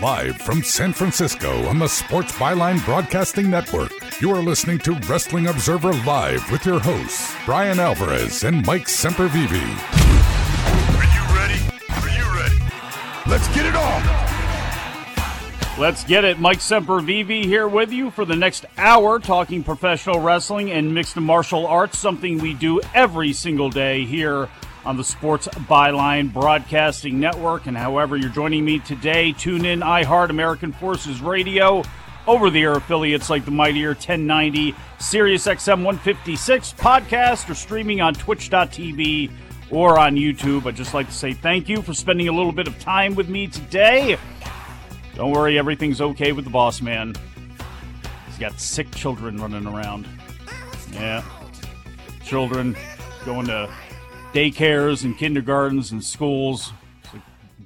Live from San Francisco on the Sports Byline Broadcasting Network, you are listening to Wrestling Observer Live with your hosts, Bryan Alvarez and Mike Sempervive. Are you ready? Are you ready? Let's get it on! Let's get it. Mike Sempervive here with you for the next hour talking professional wrestling and mixed martial arts, something we do every single day here on the Sports Byline Broadcasting Network. And however you're joining me today, tune in iHeart American Forces Radio, over the air affiliates like the Mightier 1090, Sirius XM 156 podcast, or streaming on twitch.tv or on YouTube. I'd just like to say thank you for spending a little bit of time with me today. Don't worry, everything's okay with the boss man. He's got sick children running around. Yeah. Children going to daycares and kindergartens and schools.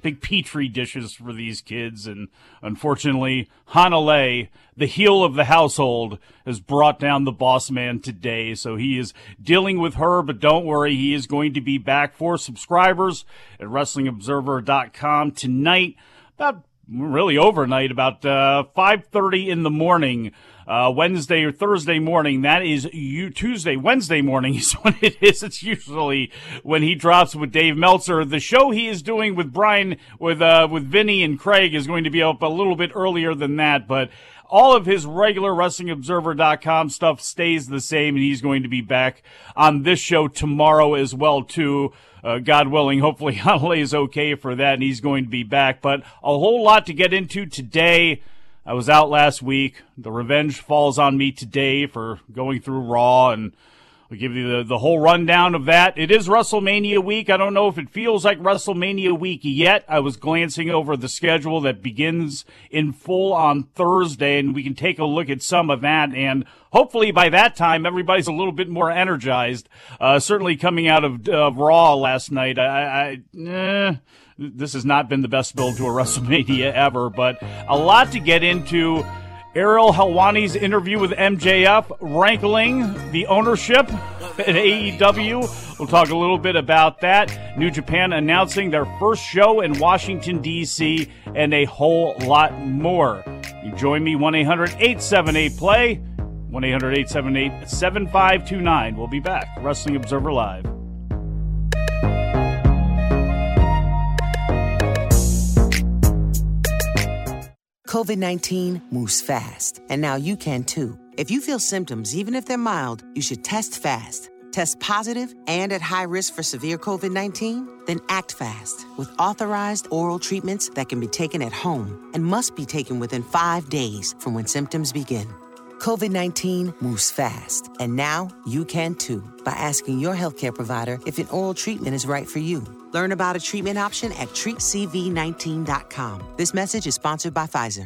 Big petri dishes for these kids, and unfortunately, Hanalei, the heel of the household, has brought down the boss man today. So he is dealing with her, but don't worry, he is going to be back for subscribers at WrestlingObserver.com tonight. About really overnight, about uh, 5:30 in the morning uh, Wednesday or Thursday morning. That is you Tuesday, Wednesday morning is when it is. It's usually when he drops with Dave Meltzer. The show he is doing with Brian, with uh, with Vinny and Craig is going to be up a little bit earlier than that, but all of his regular WrestlingObserver.com stuff stays the same, and he's going to be back on this show tomorrow as well too. Uh, God willing, hopefully Hanalei is okay for that, and he's going to be back. But a whole lot to get into today. I was out last week. The revenge falls on me today for going through Raw, and I'll give you the, the whole rundown of that. It is WrestleMania week. I don't know if it feels like WrestleMania week yet. I was glancing over the schedule that begins in full on Thursday, and we can take a look at some of that. And hopefully by that time, everybody's a little bit more energized. Uh, certainly coming out of uh, Raw last night, I, I eh, this has not been the best build to a WrestleMania ever, but a lot to get into. Ariel Helwani's interview with MJF, rankling the ownership at AEW. We'll talk a little bit about that. New Japan announcing their first show in Washington, D.C., and a whole lot more. You join me 1 800 878 Play, 1 800 878 7529. We'll be back. Wrestling Observer Live. COVID 19 moves fast, and now you can too. If you feel symptoms, even if they're mild, you should test fast. Test positive and at high risk for severe COVID 19? Then act fast with authorized oral treatments that can be taken at home and must be taken within five days from when symptoms begin. COVID 19 moves fast, and now you can too by asking your healthcare provider if an oral treatment is right for you. Learn about a treatment option at treatcv19.com. This message is sponsored by Pfizer.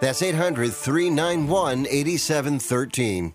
That's 800 391 8713.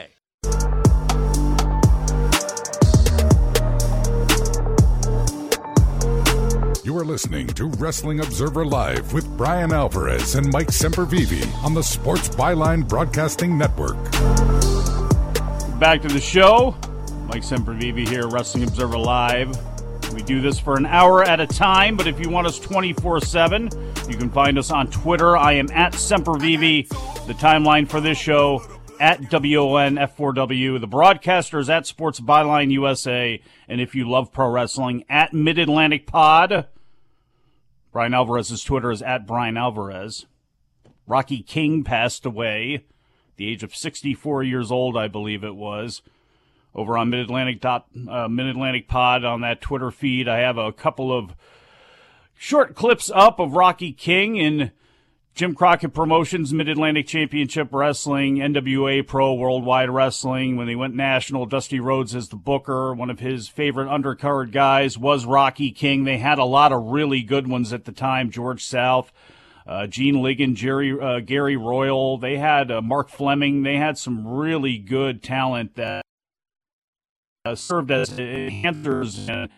You are listening to Wrestling Observer Live with Bryan Alvarez and Mike Sempervive on the Sports Byline Broadcasting Network. Back to the show. Mike Sempervive here, Wrestling Observer Live. We do this for an hour at a time, but if you want us 24 7, you can find us on Twitter. I am at Sempervive. The timeline for this show at WONF4W. The broadcasters at Sports Byline USA. And if you love pro wrestling, at Mid Atlantic Pod. Bryan Alvarez's Twitter is at Bryan Alvarez. Rocky King passed away, the age of 64 years old, I believe it was. Over on Mid Atlantic dot uh, Pod on that Twitter feed, I have a couple of short clips up of Rocky King in Jim Crockett Promotions Mid Atlantic Championship Wrestling, NWA Pro Worldwide Wrestling. When they went national, Dusty Rhodes as the booker. One of his favorite undercard guys was Rocky King. They had a lot of really good ones at the time. George South, uh, Gene Ligon, Jerry, uh, Gary Royal. They had uh, Mark Fleming. They had some really good talent that uh, served as enhancers.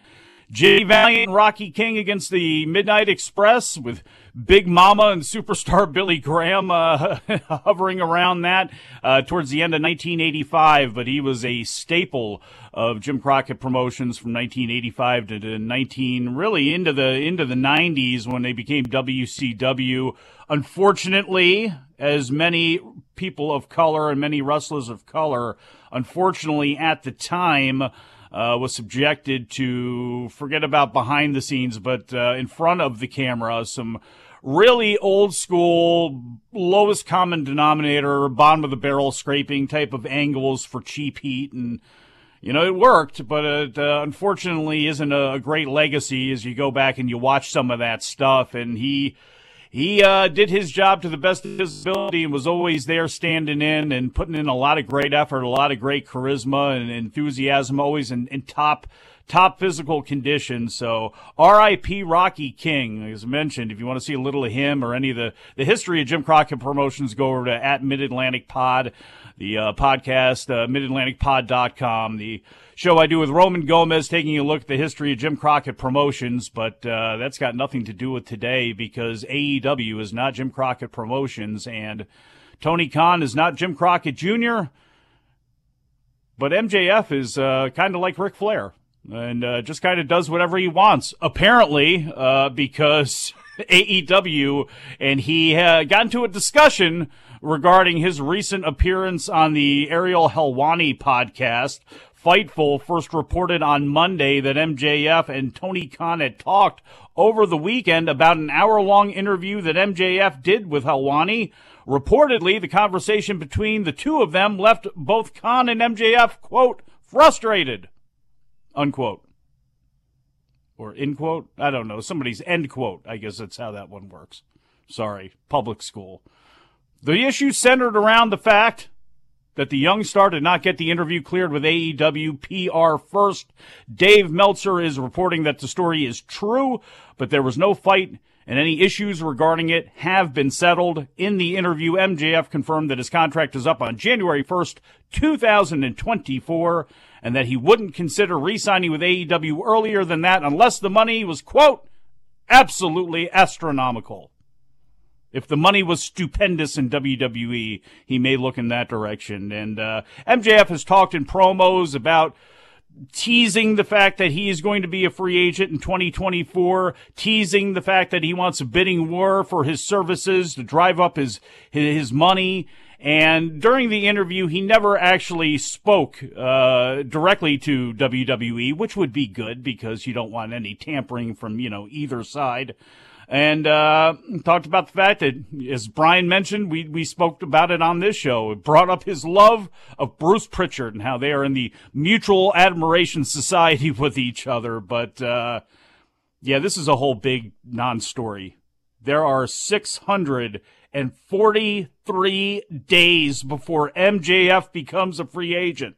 Jay Valiant Rocky King against the Midnight Express with Big Mama and superstar Billy Graham uh, hovering around that uh, towards the end of 1985. But he was a staple of Jim Crockett Promotions from 1985 to, to 19, really into the into the 90s when they became WCW. Unfortunately, as many people of color and many wrestlers of color, unfortunately at the time uh, was subjected to forget about behind the scenes, but uh, in front of the camera, some really old school, lowest common denominator, bottom of the barrel scraping type of angles for cheap heat. And, you know, it worked, but it uh, unfortunately isn't a, great legacy as you go back and you watch some of that stuff. And he, he uh, did his job to the best of his ability and was always there standing in and putting in a lot of great effort, a lot of great charisma and enthusiasm, always in, in top top physical condition. So R.I.P. Rocky King, as mentioned. If you want to see a little of him or any of the the history of Jim Crockett Promotions, go over to at Mid Atlantic Pod, the uh, podcast, uh, midatlanticpod.com. The show I do with Roman Gomez, taking a look at the history of Jim Crockett Promotions, but uh, that's got nothing to do with today because AEW is not Jim Crockett Promotions and Tony Khan is not Jim Crockett Jr., but MJF is uh, kind of like Ric Flair and uh, just kind of does whatever he wants, apparently, uh, because AEW and he uh, got into a discussion regarding his recent appearance on the Ariel Helwani podcast. Fightful first reported on Monday that MJF and Tony Khan had talked over the weekend about an hour long interview that MJF did with Helwani. Reportedly, the conversation between the two of them left both Khan and MJF, quote, frustrated, unquote. Or end quote? I don't know. Somebody's end quote. I guess that's how that one works. Sorry, public school. The issue centered around the fact that the young star did not get the interview cleared with AEW PR first. Dave Meltzer is reporting that the story is true, but there was no fight and any issues regarding it have been settled. In the interview, MJF confirmed that his contract is up on January 1st, 2024, and that he wouldn't consider re-signing with AEW earlier than that unless the money was, quote, absolutely astronomical. If the money was stupendous in WWE, he may look in that direction. And uh, MJF has talked in promos about teasing the fact that he is going to be a free agent in 2024, teasing the fact that he wants a bidding war for his services to drive up his his money. And during the interview, he never actually spoke uh, directly to WWE, which would be good because you don't want any tampering from you know either side and uh, talked about the fact that, as Bryan mentioned, we, we spoke about it on this show. It brought up his love of Bruce Pritchard and how they are in the mutual admiration society with each other. But uh, yeah, this is a whole big non story. There are 643 days before MJF becomes a free agent.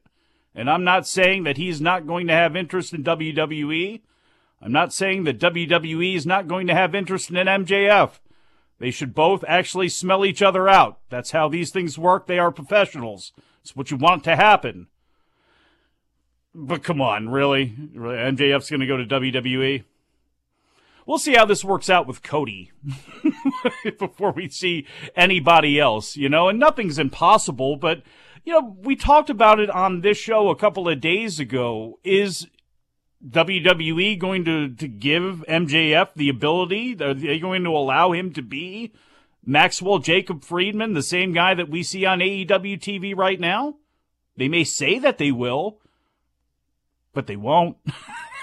And I'm not saying that he's not going to have interest in WWE. I'm not saying that WWE is not going to have interest in MJF. They should both actually smell each other out. That's how these things work. They are professionals. It's what you want to happen. But come on, really? really? MJF's going to go to WWE? We'll see how this works out with Cody before we see anybody else, you know, and nothing's impossible, but you know, we talked about it on this show a couple of days ago. Is WWE going to, to give MJF the ability? Are they going to allow him to be Maxwell Jacob Friedman, the same guy that we see on AEW TV right now? They may say that they will, but they won't.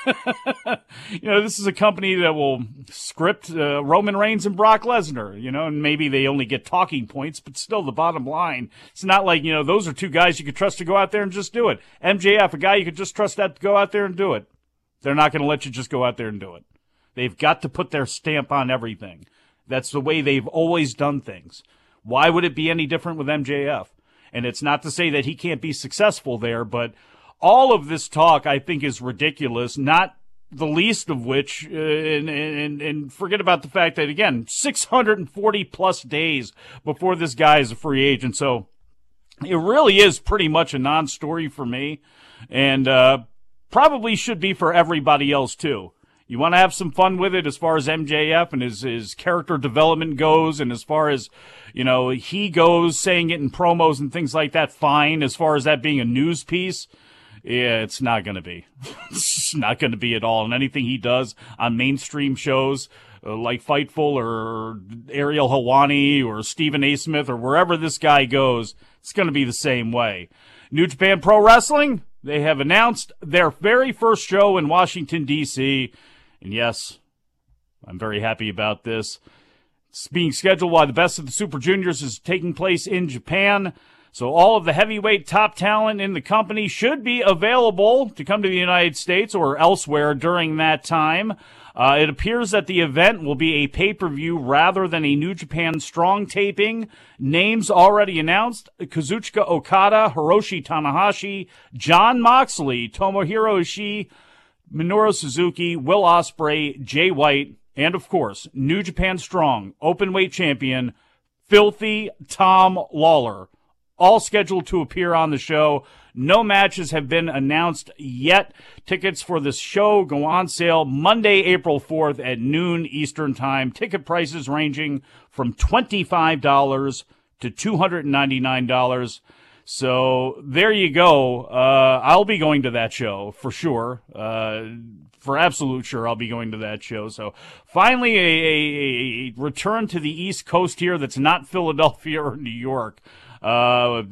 you know, this is a company that will script uh, Roman Reigns and Brock Lesnar, you know, and maybe they only get talking points, but still the bottom line, it's not like, you know, those are two guys you could trust to go out there and just do it. MJF, a guy you could just trust that to go out there and do it. They're not going to let you just go out there and do it. They've got to put their stamp on everything. That's the way they've always done things. Why would it be any different with MJF? And it's not to say that he can't be successful there, but all of this talk I think is ridiculous, not the least of which, uh, and, and, and forget about the fact that, again, 640 plus days before this guy is a free agent. So it really is pretty much a non story for me. And, uh, probably should be for everybody else too. You want to have some fun with it as far as MJF and his, his character development goes, and as far as, you know, he goes saying it in promos and things like that, fine. As far as that being a news piece, yeah, it's not going to be. it's not going to be at all. And anything he does on mainstream shows, uh, like Fightful or Ariel Helwani or Stephen A. Smith or wherever this guy goes, it's going to be the same way. New Japan Pro Wrestling, they have announced their very first show in Washington, D.C. And yes, I'm very happy about this. It's being scheduled while the best of the Super Juniors is taking place in Japan. So all of the heavyweight top talent in the company should be available to come to the United States or elsewhere during that time. Uh, it appears that the event will be a pay per view rather than a New Japan Strong taping. Names already announced Kazuchika Okada, Hiroshi Tanahashi, Jon Moxley, Tomohiro Ishii, Minoru Suzuki, Will Ospreay, Jay White, and of course, New Japan Strong Openweight Champion, Filthy Tom Lawlor all scheduled to appear on the show. No matches have been announced yet. Tickets for this show go on sale Monday, April 4th at noon Eastern Time. Ticket prices ranging from $25 to $299. So there you go. Uh, I'll be going to that show for sure. Uh, for absolute sure I'll be going to that show. So finally, a, a, a return to the East Coast here that's not Philadelphia or New York. Uh,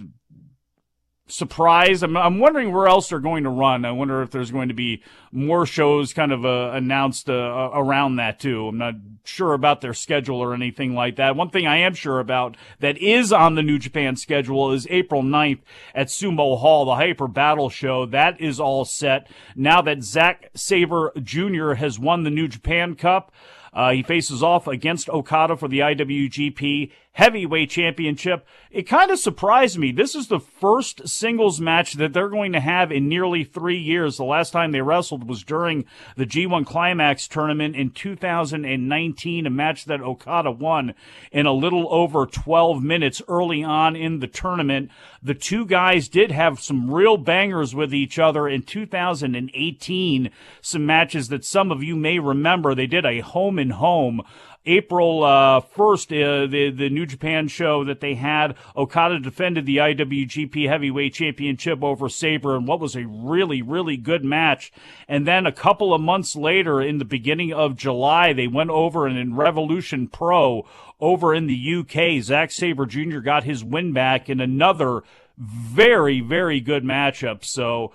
surprised. I'm, I'm wondering where else they're going to run. I wonder if there's going to be more shows kind of uh, announced uh, around that too. I'm not sure about their schedule or anything like that. One thing I am sure about that is on the New Japan schedule is April 9th at Sumo Hall, the Hyper Battle Show. That is all set now that Zack Sabre Jr. has won the New Japan Cup. Uh, he faces off against Okada for the IWGP Heavyweight Championship. It kind of surprised me. This is the first singles match that they're going to have in nearly three years. The last time they wrestled was during the G1 Climax tournament in 2019, a match that Okada won in a little over 12 minutes early on in the tournament. The two guys did have some real bangers with each other in 2018, some matches that some of you may remember. They did a home and home April uh, 1st, uh, the, the New Japan show that they had, Okada defended the IWGP Heavyweight Championship over Sabre in what was a really, really good match. And then a couple of months later, in the beginning of July, they went over and in Revolution Pro over in the UK, Zack Sabre Jr. got his win back in another very, very good matchup. So,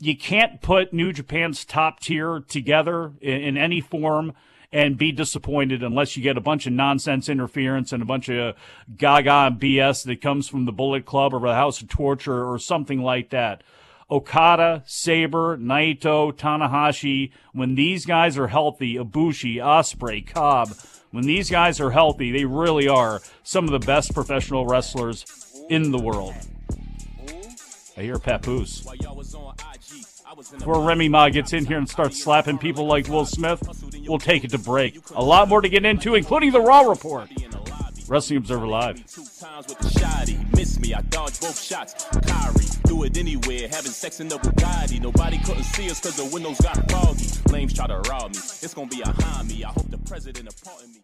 you can't put New Japan's top tier together in, in any form and be disappointed unless you get a bunch of nonsense interference and a bunch of gaga BS that comes from the Bullet Club or the House of Torture or something like that. Okada, Sabre, Naito, Tanahashi, when these guys are healthy, Ibushi, Ospreay, Cobb, when these guys are healthy, they really are some of the best professional wrestlers in the world. I hear Papoose. Before Remy Ma gets in here and starts slapping people like Will Smith, we'll take it to break. A lot more to get into, including the Raw Report. Wrestling Observer Live. Miss me, I dodged both shots. Kyrie, do it anywhere, having sex in the Bugatti. Nobody couldn't see us cause the windows got foggy. Flames try to rob me. It's gonna be a me. I hope the president pardon me.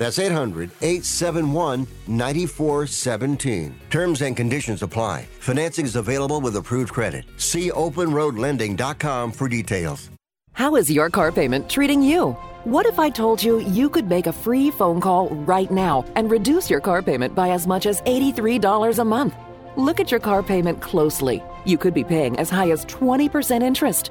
that's 800 871 9417. Terms and conditions apply. Financing is available with approved credit. See openroadlending.com for details. How is your car payment treating you? What if I told you you could make a free phone call right now and reduce your car payment by as much as $83 a month? Look at your car payment closely. You could be paying as high as 20% interest.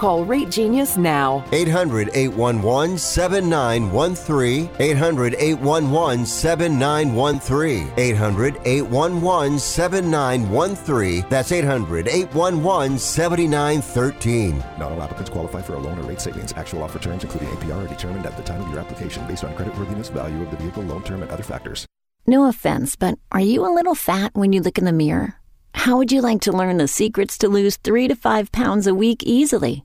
Call Rate Genius now. 800 811 7913. 800 811 7913. 800 811 7913. That's 800 811 7913. Not all applicants qualify for a loan or rate savings. Actual offer terms, including APR, are determined at the time of your application based on creditworthiness, value of the vehicle, loan term, and other factors. No offense, but are you a little fat when you look in the mirror? How would you like to learn the secrets to lose three to five pounds a week easily?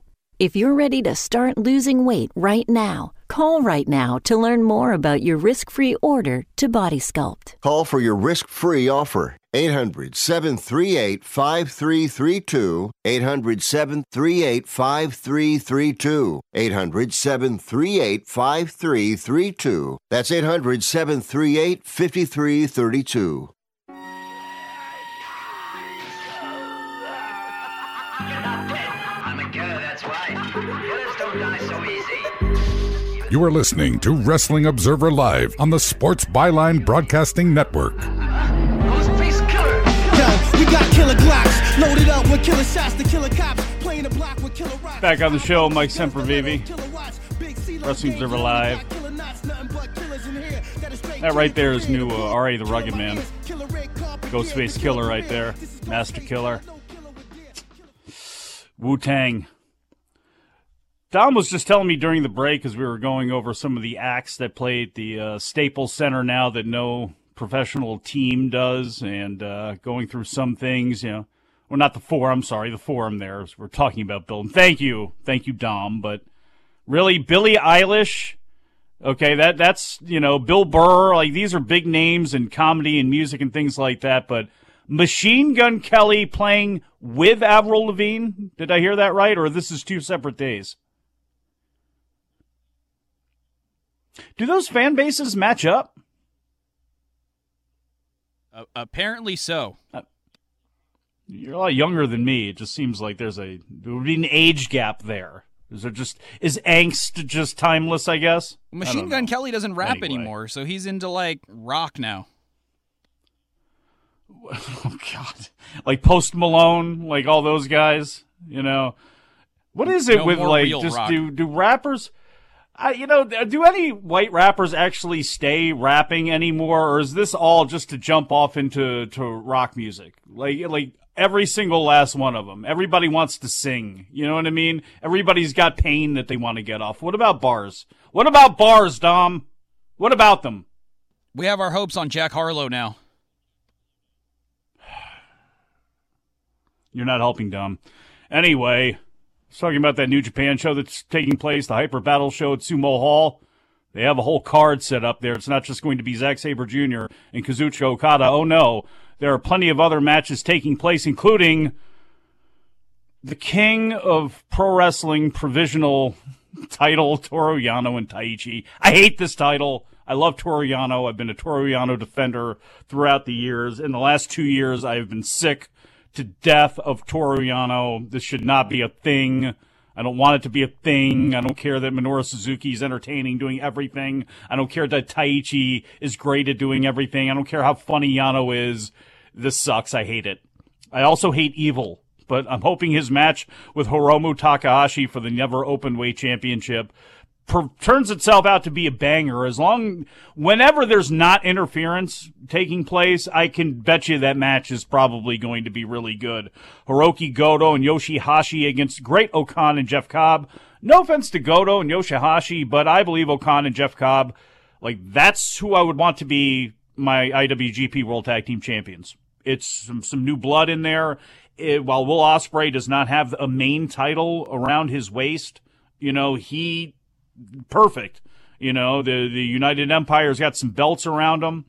If you're ready to start losing weight right now, call right now to learn more about your risk free order to Body Sculpt. Call for your risk free offer. 800 738 5332. 800 738 5332. 800 738 5332. That's 800 738 5332. You are listening to Wrestling Observer Live on the Sports Byline Broadcasting Network. We got killer Glocks loaded up with killer shots to killer cops. Playing the block with killer rocks. Back on the show, Mike Sempervive. Wrestling Observer Live. That right there is new uh, R.A. the Rugged Man. Ghostface Killah right there. Masta Killa. Wu Tang. Dom was just telling me during the break as we were going over some of the acts that play at the uh, Staples Center now that no professional team does, and uh, going through some things, you know. Well, not the forum, sorry, the forum there. We're talking about Bill. And Thank you. Thank you, Dom. But really, Billie Eilish, okay, that that's, you know, Bill Burr, like these are big names in comedy and music and things like that, but Machine Gun Kelly playing with Avril Lavigne, did I hear that right? Or this is two separate days? Do those fan bases match up? Uh, apparently so. Uh, you're a lot younger than me. It just seems like there's a there would be an age gap there. Is there just is angst just timeless? I guess. Machine I Gun know. Kelly doesn't rap Anyway. anymore, so he's into like rock now. Oh God, like Post Malone, like all those guys. You know, what is it No with like just rock. do do rappers? I, you know, do any white rappers actually stay rapping anymore, or is this all just to jump off into to rock music? Like, like every single last one of them. Everybody wants to sing. You know what I mean? Everybody's got pain that they want to get off. What about bars? What about bars, Dom? What about them? We have our hopes on Jack Harlow now. You're not helping, Dom. Anyway, talking about that New Japan show that's taking place, the Hyper Battle show at Sumo Hall. They have a whole card set up there. It's not just going to be Zack Sabre Jr. and Kazuchika Okada. Oh no, there are plenty of other matches taking place, including the king of pro wrestling provisional title, Toru Yano and Taichi. I hate this title. I love Toru Yano. I've been a Toru Yano defender throughout the years. In the last two years, I have been sick to death of Toru Yano. This should not be a thing. I don't want it to be a thing. I don't care that Minoru Suzuki is entertaining, doing everything. I don't care that Taichi is great at doing everything. I don't care how funny Yano is. This sucks. I hate it. I also hate Evil, but I'm hoping his match with Hiromu Takahashi for the Never Openweight Championship per- turns itself out to be a banger. As long, whenever there's not interference taking place, I can bet you that match is probably going to be really good. Hirooki Goto and Yoshihashi against Great-O-Khan and Jeff Cobb. No offense to Goto and Yoshihashi, but I believe O-Khan and Jeff Cobb, like that's who I would want to be my IWGP World Tag Team Champions. It's some some new blood in there. It, while Will Ospreay does not have a main title around his waist, you know he perfect. You know the the United Empire's got some belts around him.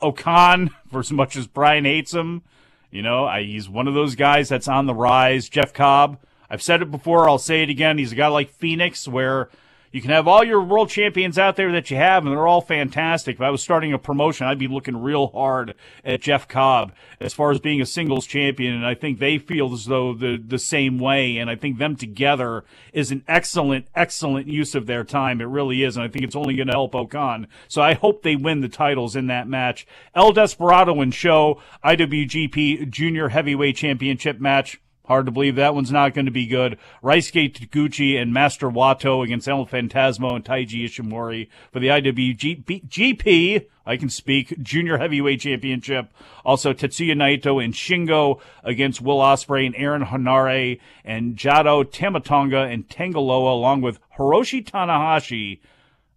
O-Khan, for as much as Bryan hates him, you know I, he's one of those guys that's on the rise. Jeff Cobb, I've said it before, I'll say it again. He's a guy like Phoenix, where you can have all your world champions out there that you have, and they're all fantastic. If I was starting a promotion, I'd be looking real hard at Jeff Cobb as far as being a singles champion, and I think they feel as though the the same way. And I think them together is an excellent, excellent use of their time. It really is, and I think it's only going to help O-Khan. So I hope they win the titles in that match. El Desperado and SHO IWGP Junior Heavyweight Championship match. Hard to believe that one's not going to be good. Ryusuke Taguchi and Master Wato against El Fantasmo and Taiji Ishimori for the IWGP, I can speak, Junior Heavyweight Championship. Also Tetsuya Naito and Shingo against Will Ospreay and Aaron Henare and Jado Tama Tonga and Tanga Loa along with Hiroshi Tanahashi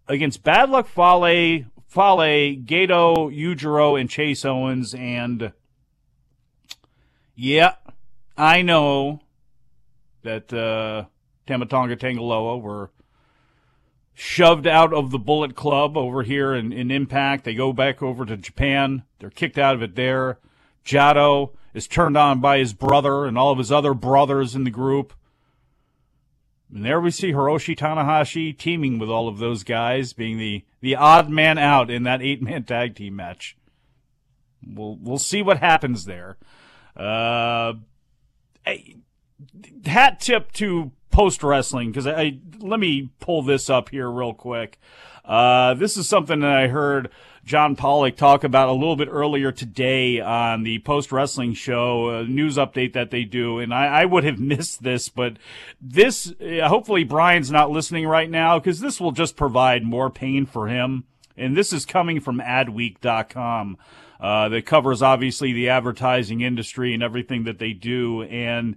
against Bad Luck Fale, Fale, Gedo, Yujiro, and Chase Owens and yeah, I know that uh, Tama Tonga Tangaloa were shoved out of the Bullet Club over here in, in Impact. They go back over to Japan. They're kicked out of it there. Jado is turned on by his brother and all of his other brothers in the group. And there we see Hiroshi Tanahashi teaming with all of those guys, being the, the odd man out in that eight man tag team match. We'll we'll see what happens there. Uh, hat tip to post wrestling because I, I, let me pull this up here real quick. Uh, this is something that I heard John Pollock talk about a little bit earlier today on the post wrestling show news update that they do, and I, I, would have missed this, but this uh, hopefully Bryan's not listening right now because this will just provide more pain for him. And this is coming from Adweek.com. Uh, that covers obviously the advertising industry and everything that they do. And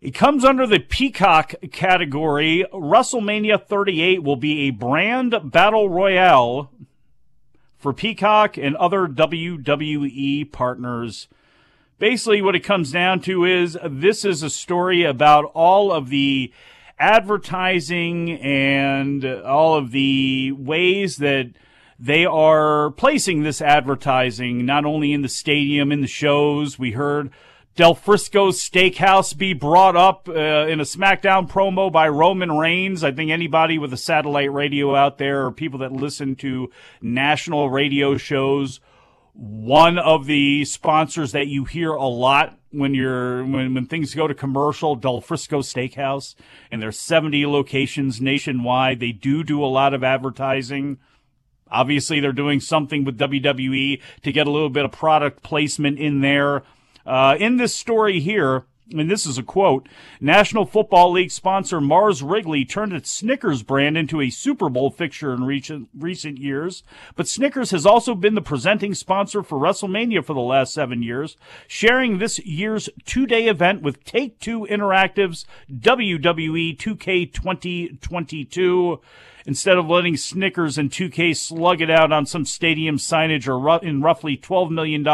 it comes under the Peacock category. WrestleMania 38 will be a brand battle royale for Peacock and other WWE partners. Basically, what it comes down to is this is a story about all of the advertising and all of the ways that they are placing this advertising not only in the stadium, in the shows. We heard Del Frisco's Steakhouse be brought up uh, in a SmackDown promo by Roman Reigns. I think anybody with a satellite radio out there or people that listen to national radio shows, one of the sponsors that you hear a lot when you're when, when things go to commercial, Del Frisco Steakhouse, and there's 70 locations nationwide. They do do a lot of advertising. Obviously, they're doing something with WWE to get a little bit of product placement in there. Uh, in this story here, and this is a quote National Football League sponsor Mars Wrigley turned its Snickers brand into a Super Bowl fixture in recent, recent years, but Snickers has also been the presenting sponsor for WrestleMania for the last seven years, sharing this year's two day event with Take Two Interactive's WWE 2K 2022 instead of letting Snickers and 2K slug it out on some stadium signage or in roughly $12 million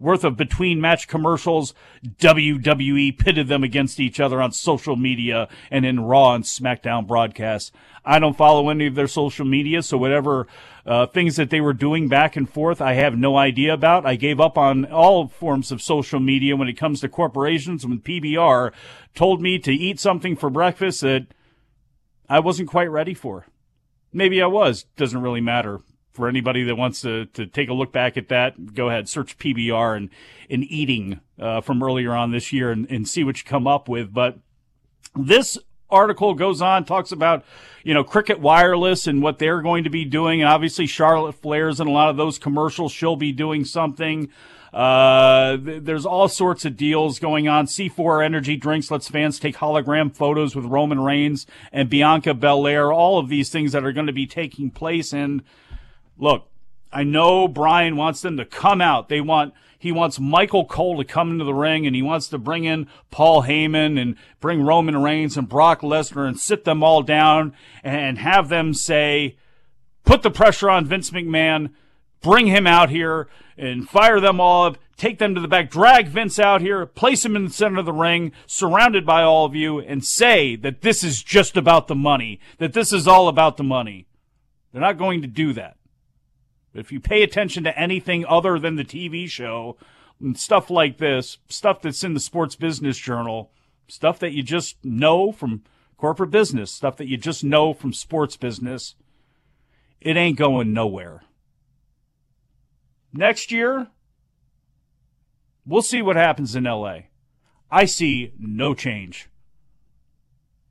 worth of between match commercials, WWE pitted them against each other on social media and in Raw and SmackDown broadcasts. I don't follow any of their social media, so whatever uh, things that they were doing back and forth, I have no idea about. I gave up on all forms of social media when it comes to corporations. When PBR told me to eat something for breakfast that I wasn't quite ready for. Maybe I was. Doesn't really matter. For anybody that wants to, to take a look back at that, go ahead, search PBR and, and eating uh, from earlier on this year and, and see what you come up with. But this article goes on, talks about, you know, Cricket Wireless and what they're going to be doing. And obviously, Charlotte Flair's and a lot of those commercials, she'll be doing something. Uh, th- there's all sorts of deals going on. C4 Energy Drinks lets fans take hologram photos with Roman Reigns and Bianca Belair. All of these things that are going to be taking place. And look, I know Bryan wants them to come out. They want, he wants Michael Cole to come into the ring and he wants to bring in Paul Heyman and bring Roman Reigns and Brock Lesnar and sit them all down and have them say, put the pressure on Vince McMahon, bring him out here and fire them all up, take them to the back, drag Vince out here, place him in the center of the ring, surrounded by all of you, and say that this is just about the money, that this is all about the money. They're not going to do that. But if you pay attention to anything other than the TV show and stuff like this, stuff that's in the Sports Business Journal, stuff that you just know from corporate business, stuff that you just know from sports business, it ain't going nowhere. Next year, we'll see what happens in LA. I see no change.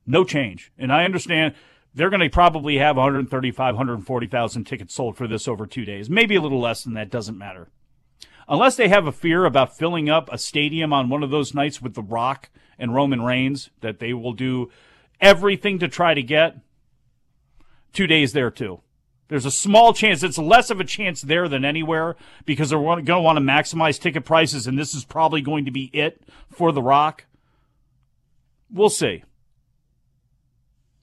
No change. And I understand they're going to probably have 135, 140,000 tickets sold for this over two days. Maybe a little less than that, doesn't matter. Unless they have a fear about filling up a stadium on one of those nights with The Rock and Roman Reigns, that they will do everything to try to get, two days there too. There's a small chance. It's less of a chance there than anywhere because they're going to want to maximize ticket prices, and this is probably going to be it for The Rock. We'll see.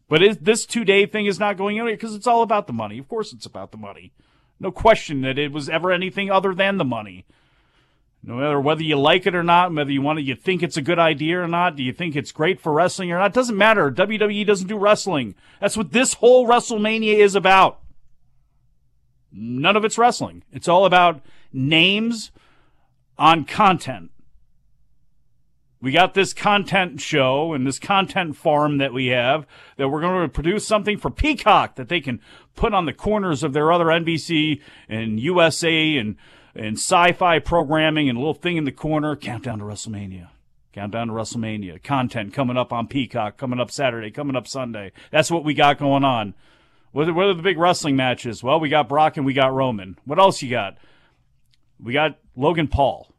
But is, this two day thing is not going anywhere because it's all about the money. Of course, it's about the money. No question that it was ever anything other than the money. No matter whether you like it or not, whether you want to, you think it's a good idea or not, do you think it's great for wrestling or not, doesn't matter. WWE doesn't do wrestling. That's what this whole WrestleMania is about. None of it's wrestling. It's all about names on content. We got this content show and this content farm that we have that we're going to produce something for Peacock that they can put on the corners of their other NBC and USA and and sci-fi programming and a little thing in the corner. Countdown to WrestleMania. Countdown to WrestleMania. Content coming up on Peacock, coming up Saturday, coming up Sunday. That's what we got going on. What are, what are the big wrestling matches? Well, we got Brock and we got Roman. What else you got? We got Logan Paul.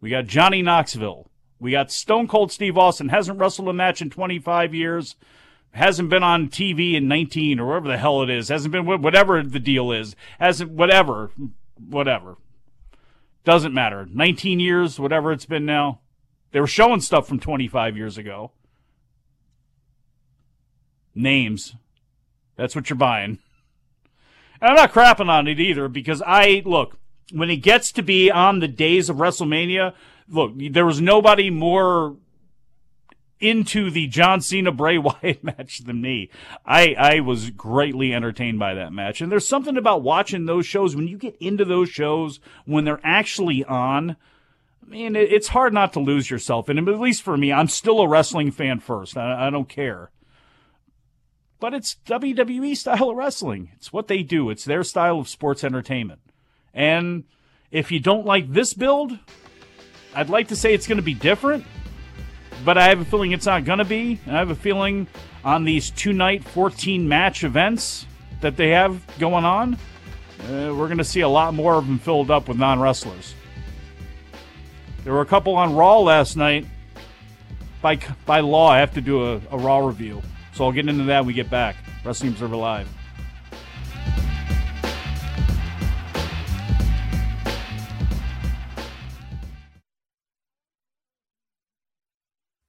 We got Johnny Knoxville. We got Stone Cold Steve Austin. Hasn't wrestled a match in 25 years. Hasn't been on TV in 19 or whatever the hell it is. Hasn't been whatever the deal is. Hasn't whatever whatever. Doesn't matter. 19 years, whatever it's been now. They were showing stuff from 25 years ago. Names. That's what you're buying. And I'm not crapping on it either because I, look, when it gets to be on the days of WrestleMania, look, there was nobody more into the John Cena Bray Wyatt match than me. I, I was greatly entertained by that match. And there's something about watching those shows when you get into those shows when they're actually on. I mean, it's hard not to lose yourself. And at least for me, I'm still a wrestling fan first. I don't care. But it's WWE style of wrestling. It's what they do. It's their style of sports entertainment. And if you don't like this build, I'd like to say it's going to be different but I have a feeling it's not going to be. I have a feeling on these two night 14 match events that they have going on, uh, we're going to see a lot more of them filled up with non wrestlers. There were a couple on Raw last night. By, by law, I have to do a, a Raw review. So I'll get into that when we get back. Wrestling Observer Live.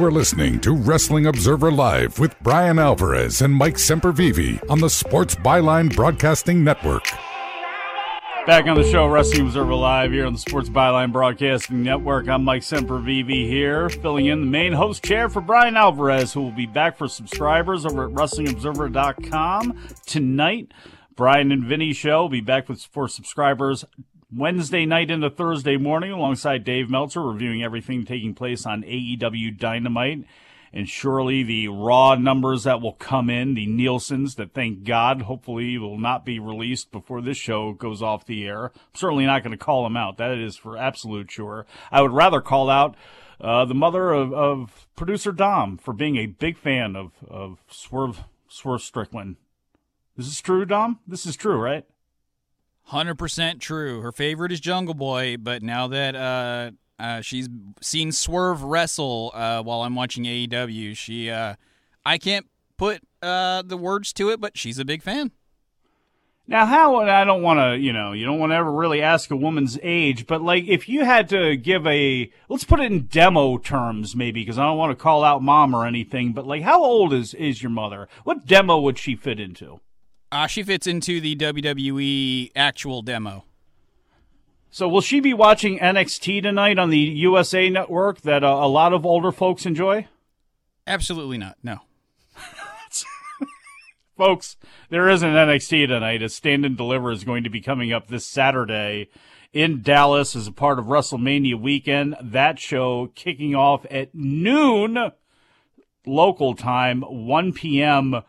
You are listening to Wrestling Observer Live with Bryan Alvarez and Mike Sempervive on the Sports Byline Broadcasting Network. Back on the show, Wrestling Observer Live here on the Sports Byline Broadcasting Network. I'm Mike Sempervive here, filling in the main host chair for Bryan Alvarez, who will be back for subscribers over at WrestlingObserver.com tonight. Bryan and Vinny show will be back with, for subscribers Wednesday night into Thursday morning alongside Dave Meltzer reviewing everything taking place on AEW Dynamite. And surely the raw numbers that will come in, the Nielsen's that thank God hopefully will not be released before this show goes off the air. I'm certainly not going to call them out. That is for absolute sure. I would rather call out uh, the mother of, of producer Dom for being a big fan of, of Swerve, Swerve Strickland. This is true, Dom? This is true, right? Hundred percent true. Her favorite is Jungle Boy, but now that uh, uh, she's seen Swerve wrestle uh, while I'm watching AEW, she uh, I can't put uh, the words to it, but she's a big fan. Now, how I don't want to, you know, you don't want to ever really ask a woman's age, but like if you had to give a, let's put it in demo terms, maybe, because I don't want to call out mom or anything, but like how old is is your mother? What demo would she fit into? Uh, she fits into the WWE actual demo. So will she be watching NXT tonight on the USA Network that uh, a lot of older folks enjoy? Absolutely not. No. Folks, there is an NXT tonight. A stand and deliver is going to be coming up this Saturday in Dallas as a part of WrestleMania weekend. That show kicking off at noon local time, 1 p.m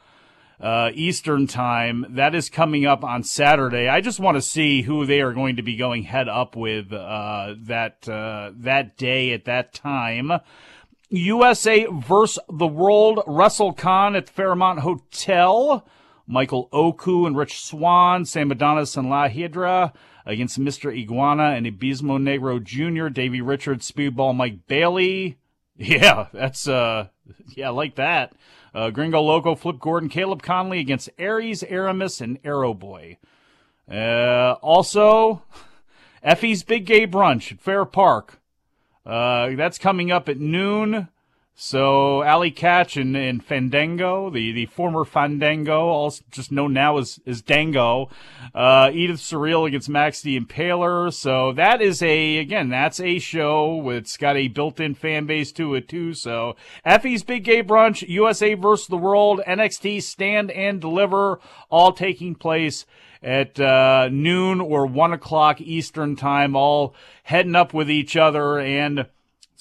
uh, Eastern time. That is coming up on Saturday. I just want to see who they are going to be going head up with uh, that uh, that day at that time. USA versus the World Russell WrestleCon at the Fairmont Hotel. Michael Oku and Rich Swann, Sam Adonis and La Hiedra against Mr. Iguana and Abismo Negro Jr., Davey Richards, Speedball Mike Bailey. Yeah, that's uh yeah, like that. Uh, Gringo Loco, Flip Gordon, Caleb Konley against Aries, Aramis, and Aero Boy. Uh, also, Effy's Big Gay Brunch at Fair Park. Uh, that's coming up at noon. So Allie Katch and, and Fandango, the, the former Fandango, also just known now as, as Dango, uh, Edith Surreal against Max the Impaler. So that is a, again, that's a show. It's got a built-in fan base to it too. So Effy's Big Gay Brunch, USA versus the World, NXT Stand and Deliver, all taking place at uh, noon or one o'clock Eastern time, all heading up with each other and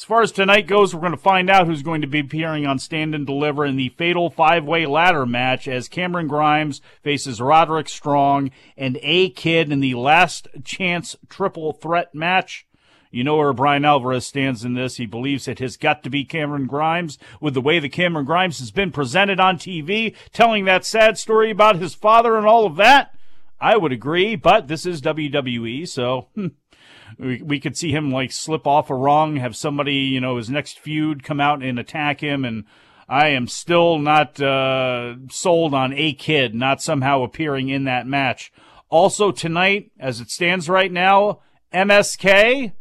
as far as tonight goes, we're going to find out who's going to be appearing on Stand and Deliver in the fatal five way ladder match as Cameron Grimes faces Roderick Strong and A Kid in the last chance triple threat match. You know where Bryan Alvarez stands in this. He believes it has got to be Cameron Grimes with the way that Cameron Grimes has been presented on TV, telling that sad story about his father and all of that. I would agree, but this is WWE, so hmm, we, we could see him like slip off a rung, have somebody, you know, his next feud come out and attack him. And I am still not uh, sold on a kid not somehow appearing in that match. Also tonight, as it stands right now, MSK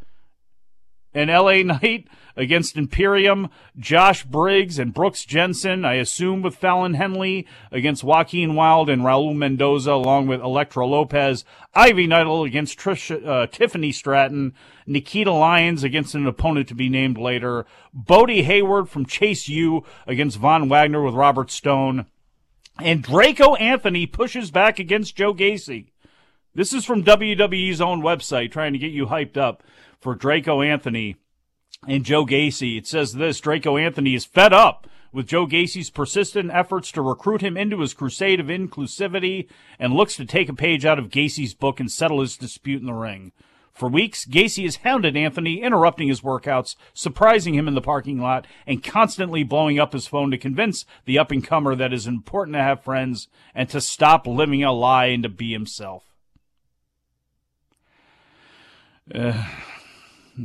and LA Knight against Imperium, Josh Briggs and Brooks Jensen, I assume with Fallon Henley against Joaquin Wilde and Raul Mendoza, along with Elektra Lopez, Ivy Nile against uh, Tiffany Stratton, Nikita Lyons against an opponent to be named later, Bodie Hayward from Chase U against Von Wagner with Robert Stone, and Draco Anthony pushes back against Joe Gacy. This is from WWE's own website, trying to get you hyped up for Draco Anthony and Joe Gacy. It says this Draco Anthony is fed up with Joe Gacy's persistent efforts to recruit him into his crusade of inclusivity and looks to take a page out of Gacy's book and settle his dispute in the ring. For weeks, Gacy has hounded Anthony, interrupting his workouts, surprising him in the parking lot, and constantly blowing up his phone to convince the up and comer that it is important to have friends and to stop living a lie and to be himself. Uh,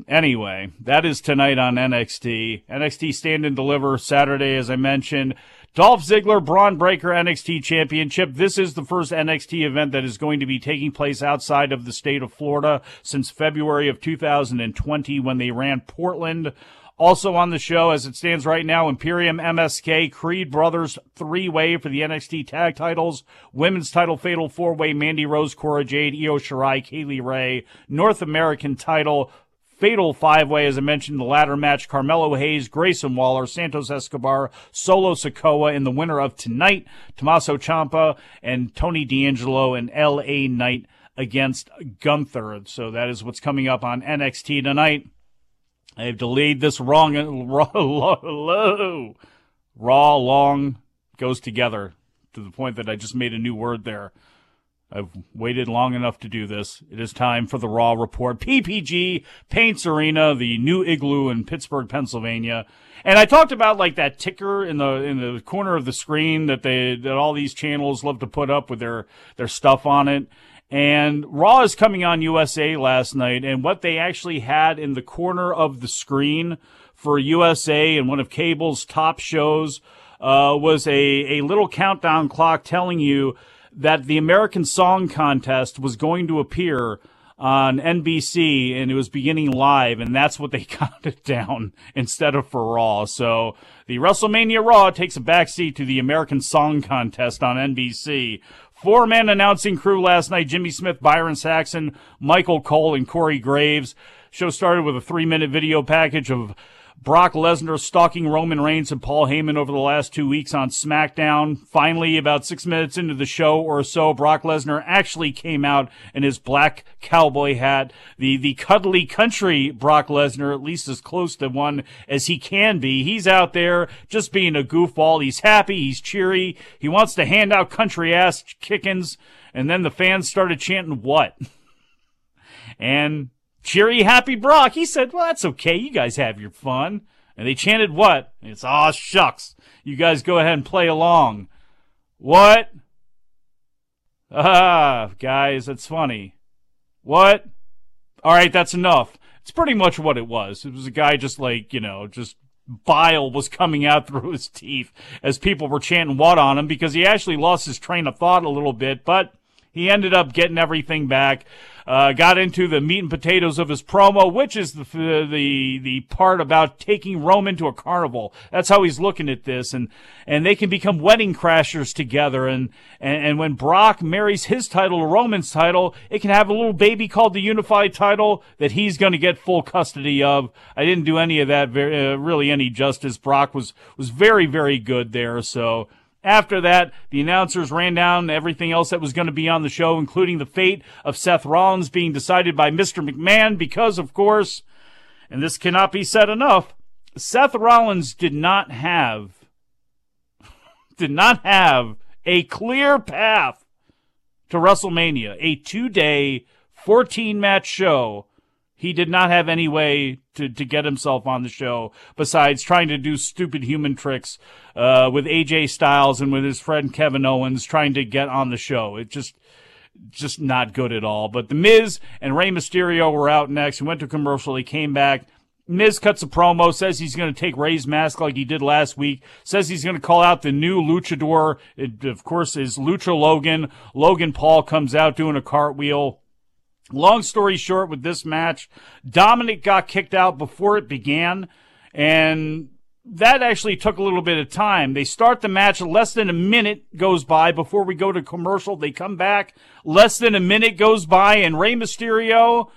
anyway, that is tonight on NXT. NXT Stand and Deliver Saturday, as I mentioned. Dolph Ziggler Bron Breakker NXT Championship. This is the first NXT event that is going to be taking place outside of the state of Florida since February of 2020 when they ran Portland. Also on the show, as it stands right now, Imperium MSK, Creed Brothers three way for the NXT tag titles, women's title fatal four way, Mandy Rose, Cora Jade, Io Shirai, Kay Lee Ray, North American title fatal five way, as I mentioned, the latter match Carmelo Hayes, Grayson Waller, Santos Escobar, Solo Sikoa, and the winner of tonight, Tommaso Ciampa and Tony D'Angelo and LA Knight against Gunther. So that is what's coming up on NXT tonight. I've delayed this wrong, raw, raw, long goes together to the point that I just made a new word there. I've waited long enough to do this. It is time for the Raw Report. PPG Paints Arena, the new igloo in Pittsburgh, Pennsylvania. And I talked about like that ticker in the in the corner of the screen that they that all these channels love to put up with their their stuff on it. And Raw is coming on USA last night, and what they actually had in the corner of the screen for USA and one of Cable's top shows uh, was a, a little countdown clock telling you that the American Song Contest was going to appear on NBC and it was beginning live, and that's what they counted down instead of for Raw. So the WrestleMania Raw takes a backseat to the American Song Contest on NBC. Four man announcing crew last night Jimmy Smith, Byron Saxton, Michael Cole, and Corey Graves. Show started with a three minute video package of Brock Lesnar stalking Roman Reigns and Paul Heyman over the last two weeks on SmackDown. Finally, about six minutes into the show or so, Brock Lesnar actually came out in his black cowboy hat. The, the cuddly country Brock Lesnar, at least as close to one as he can be. He's out there just being a goofball. He's happy. He's cheery. He wants to hand out country ass kickings. And then the fans started chanting what? and cheery, happy Brock. He said, well, that's okay. You guys have your fun. And they chanted what? It's, aw, shucks. You guys go ahead and play along. What? Ah, guys, that's funny. What? All right, that's enough. It's pretty much what it was. It was a guy just like, you know, just bile was coming out through his teeth as people were chanting what on him because he actually lost his train of thought a little bit, but he ended up getting everything back. Uh, got into the meat and potatoes of his promo, which is the, the, the part about taking Roman to a carnival. That's how he's looking at this. And, and they can become wedding crashers together. And, and, and when Brock marries his title to Roman's title, it can have a little baby called the unified title that he's going to get full custody of. I didn't do any of that very, uh, really any justice. Brock was, was very, very good there. So, after that, the announcers ran down everything else that was going to be on the show, including the fate of Seth Rollins being decided by Mr. McMahon, because, of course, and this cannot be said enough, Seth Rollins did not have, did not have a clear path to WrestleMania, a two day, 14 match show he did not have any way to, to get himself on the show besides trying to do stupid human tricks uh, with AJ Styles and with his friend Kevin Owens trying to get on the show. It just just not good at all. But The Miz and Rey Mysterio were out next. He went to commercial. He came back. Miz cuts a promo, says he's going to take Rey's mask like he did last week, says he's going to call out the new luchador. It, of course, is Lucha Logan. Logan Paul comes out doing a cartwheel. Long story short, with this match, Dominic got kicked out before it began, and that actually took a little bit of time. They start the match, less than a minute goes by before we go to commercial. They come back, less than a minute goes by, and Rey Mysterio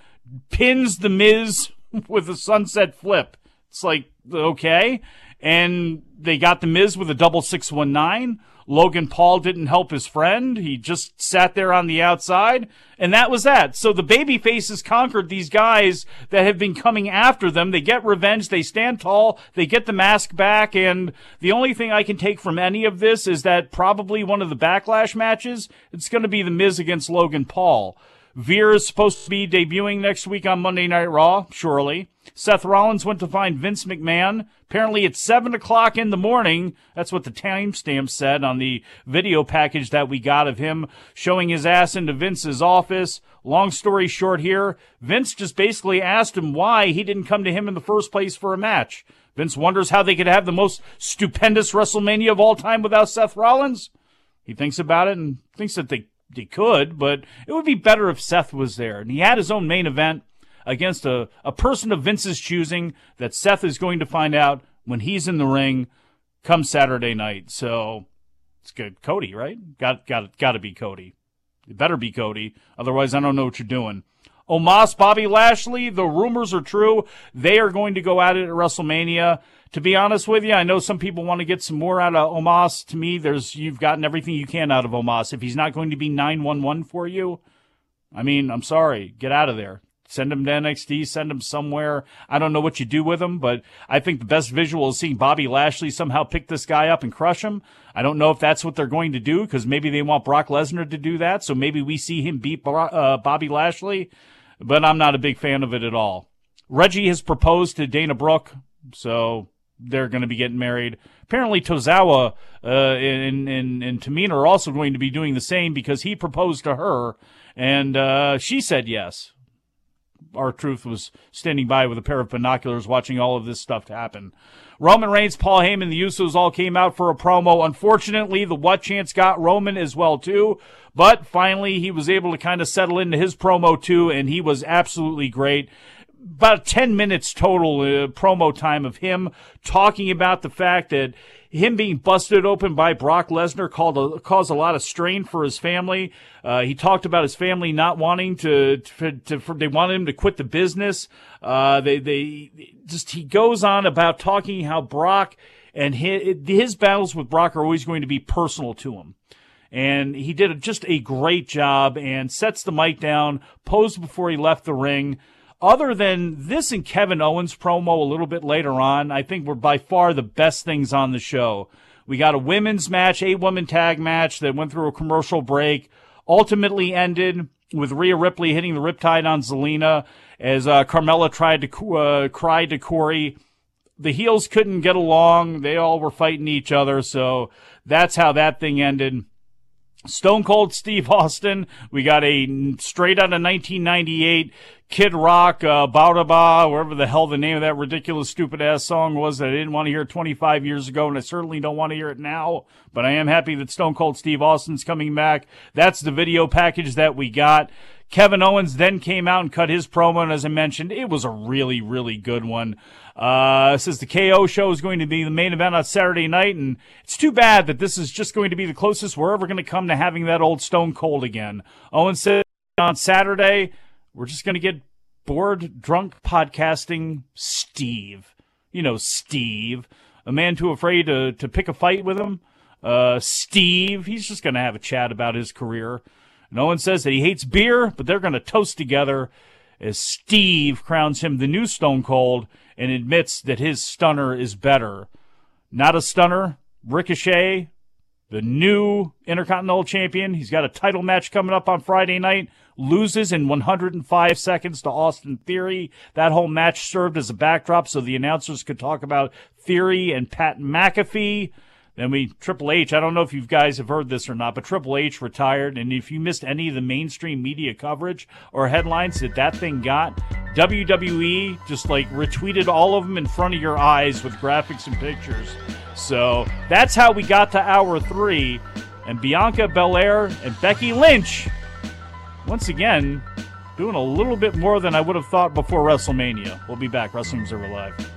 pins The Miz with a sunset flip. It's like, okay. And they got The Miz with a double 619. Logan Paul didn't help his friend. He just sat there on the outside, and that was that. So the baby faces conquered these guys that have been coming after them. They get revenge. They stand tall. They get the mask back. And the only thing I can take from any of this is that probably one of the backlash matches, it's going to be The Miz against Logan Paul. Veer is supposed to be debuting next week on Monday Night Raw, surely. Seth Rollins went to find Vince McMahon. Apparently it's 7 o'clock in the morning. That's what the timestamp said on the video package that we got of him showing his ass into Vince's office. Long story short here, Vince just basically asked him why he didn't come to him in the first place for a match. Vince wonders how they could have the most stupendous WrestleMania of all time without Seth Rollins. He thinks about it and thinks that they he could, but it would be better if Seth was there. And he had his own main event against a, a person of Vince's choosing that Seth is going to find out when he's in the ring come Saturday night. So it's good. Cody, right? Got got got to be Cody. It better be Cody. Otherwise, I don't know what you're doing. Omos, Bobby Lashley, the rumors are true. They are going to go at it at WrestleMania to be honest with you, I know some people want to get some more out of Omos. To me, there's you've gotten everything you can out of Omos. If he's not going to be 911 for you, I mean, I'm sorry, get out of there. Send him to NXT, send him somewhere. I don't know what you do with him, but I think the best visual is seeing Bobby Lashley somehow pick this guy up and crush him. I don't know if that's what they're going to do because maybe they want Brock Lesnar to do that. So maybe we see him beat uh, Bobby Lashley, but I'm not a big fan of it at all. Reggie has proposed to Dana Brooke, so they're going to be getting married. Apparently, Tozawa uh, and, and, and Tamina are also going to be doing the same because he proposed to her and uh, she said yes. R-Truth was standing by with a pair of binoculars watching all of this stuff happen. Roman Reigns, Paul Heyman, the Usos all came out for a promo. Unfortunately, the what chance got Roman as well too, but finally he was able to kind of settle into his promo too, and he was absolutely great about 10 minutes total uh, promo time of him talking about the fact that him being busted open by Brock Lesnar called a, caused a lot of strain for his family. Uh, he talked about his family not wanting to, to, to for, they wanted him to quit the business. Uh, they, they just, he goes on about talking how Brock and his, his battles with Brock are always going to be personal to him and he did just a great job and sets the mic down, posed before he left the ring other than this and Kevin Owens promo a little bit later on, I think were by far the best things on the show. We got a women's match, a woman tag match that went through a commercial break, ultimately ended with Rhea Ripley hitting the riptide on Zelina as uh, Carmella tried to uh, cry to Corey. The heels couldn't get along. They all were fighting each other. So that's how that thing ended. Stone Cold Steve Austin. We got a straight out of 1998 Kid Rock, uh, Bawitdaba, wherever the hell the name of that ridiculous, stupid ass song was that I didn't want to hear 25 years ago, and I certainly don't want to hear it now. But I am happy that Stone Cold Steve Austin's coming back. That's the video package that we got. Kevin Owens then came out and cut his promo, and as I mentioned, it was a really, really good one. Uh, says the KO show is going to be the main event on Saturday night, and it's too bad that this is just going to be the closest we're ever going to come to having that old Stone Cold again. Owens said on Saturday, we're just going to get bored, drunk podcasting Steve. You know, Steve. A man too afraid to, to pick a fight with him. Uh, Steve. He's just going to have a chat about his career. No one says that he hates beer, but they're going to toast together as Steve crowns him the new Stone Cold and admits that his stunner is better. Not a stunner. Ricochet, the new Intercontinental Champion. He's got a title match coming up on Friday night loses in 105 seconds to Austin Theory. That whole match served as a backdrop so the announcers could talk about Theory and Pat McAfee. Then we Triple H. I don't know if you guys have heard this or not, but Triple H retired, and if you missed any of the mainstream media coverage or headlines that that thing got, WWE just like retweeted all of them in front of your eyes with graphics and pictures. So that's how we got to hour three, and Bianca Belair and Becky Lynch once again, doing a little bit more than I would have thought before WrestleMania. We'll be back. Wrestling Observer Live.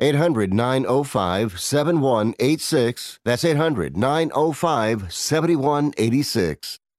800 905 7186. That's 800 905 7186.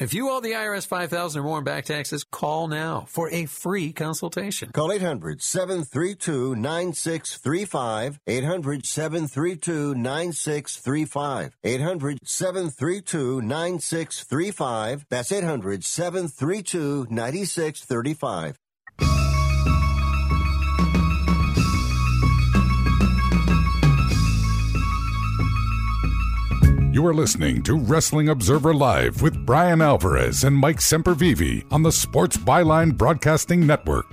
If you owe the IRS 5,000 or more in back taxes, call now for a free consultation. Call 800 732 9635. 800 732 9635. 800 732 9635. That's 800 You are listening to Wrestling Observer Live with Bryan Alvarez and Mike Sempervive on the Sports Byline Broadcasting Network.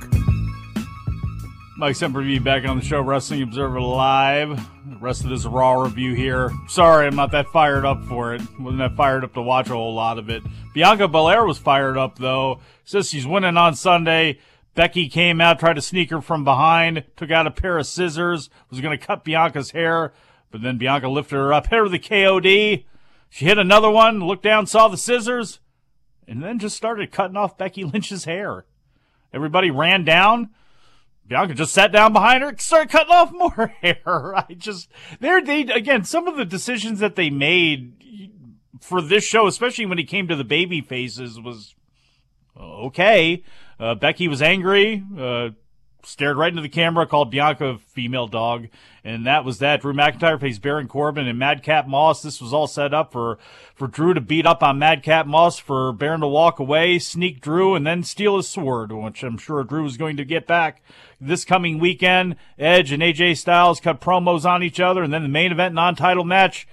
Mike Sempervive back on the show, Wrestling Observer Live. The rest of this Raw review here. Sorry, I'm not that fired up for it. Wasn't that fired up to watch a whole lot of it. Bianca Belair was fired up though. Says she's winning on Sunday. Becky came out, tried to sneak her from behind, took out a pair of scissors, was going to cut Bianca's hair. But then Bianca lifted her up, hit her with the KOD. She hit another one, looked down, saw the scissors, and then just started cutting off Becky Lynch's hair. Everybody ran down. Bianca just sat down behind her, started cutting off more hair. I just, they're, they, again, some of the decisions that they made for this show, especially when it came to the baby faces, was okay. Uh, Becky was angry. Uh, stared right into the camera, called Bianca female dog, and that was that. Drew McIntyre faced Baron Corbin and Madcap Moss. This was all set up for for Drew to beat up on Madcap Moss, for Baron to walk away, sneak Drew, and then steal his sword, which I'm sure Drew is going to get back this coming weekend. Edge and AJ Styles cut promos on each other, and then the main event non-title match.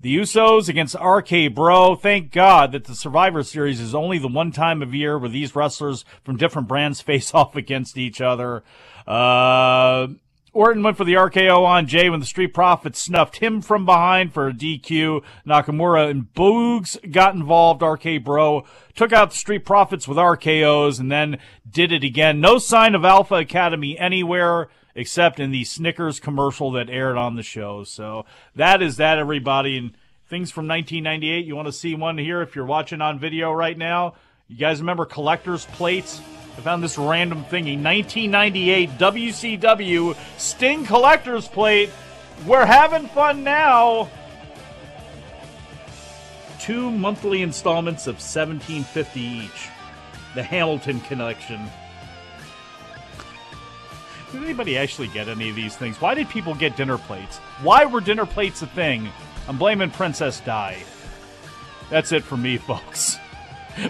The Usos against RK Bro. Thank God that the Survivor Series is only the one time of year where these wrestlers from different brands face off against each other. Uh, Orton went for the RKO on Jay when the Street Profits snuffed him from behind for a DQ. Nakamura and Boogs got involved. RK Bro took out the Street Profits with RKOs and then did it again. No sign of Alpha Academy anywhere except in the Snickers commercial that aired on the show. So that is that, everybody. And things from 1998. You want to see one here if you're watching on video right now. You guys remember collector's plates? I found this random thingy. 1998 WCW Sting Collector's Plate. We're having fun now. Two monthly installments of 1750 each. The Hamilton Collection. Did anybody actually get any of these things? Why did people get dinner plates? Why were dinner plates a thing? I'm blaming Princess Di. That's it for me, folks.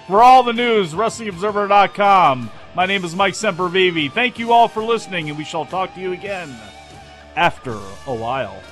For all the news, WrestlingObserver.com. My name is Mike Sempervive. Thank you all for listening, and we shall talk to you again after a while.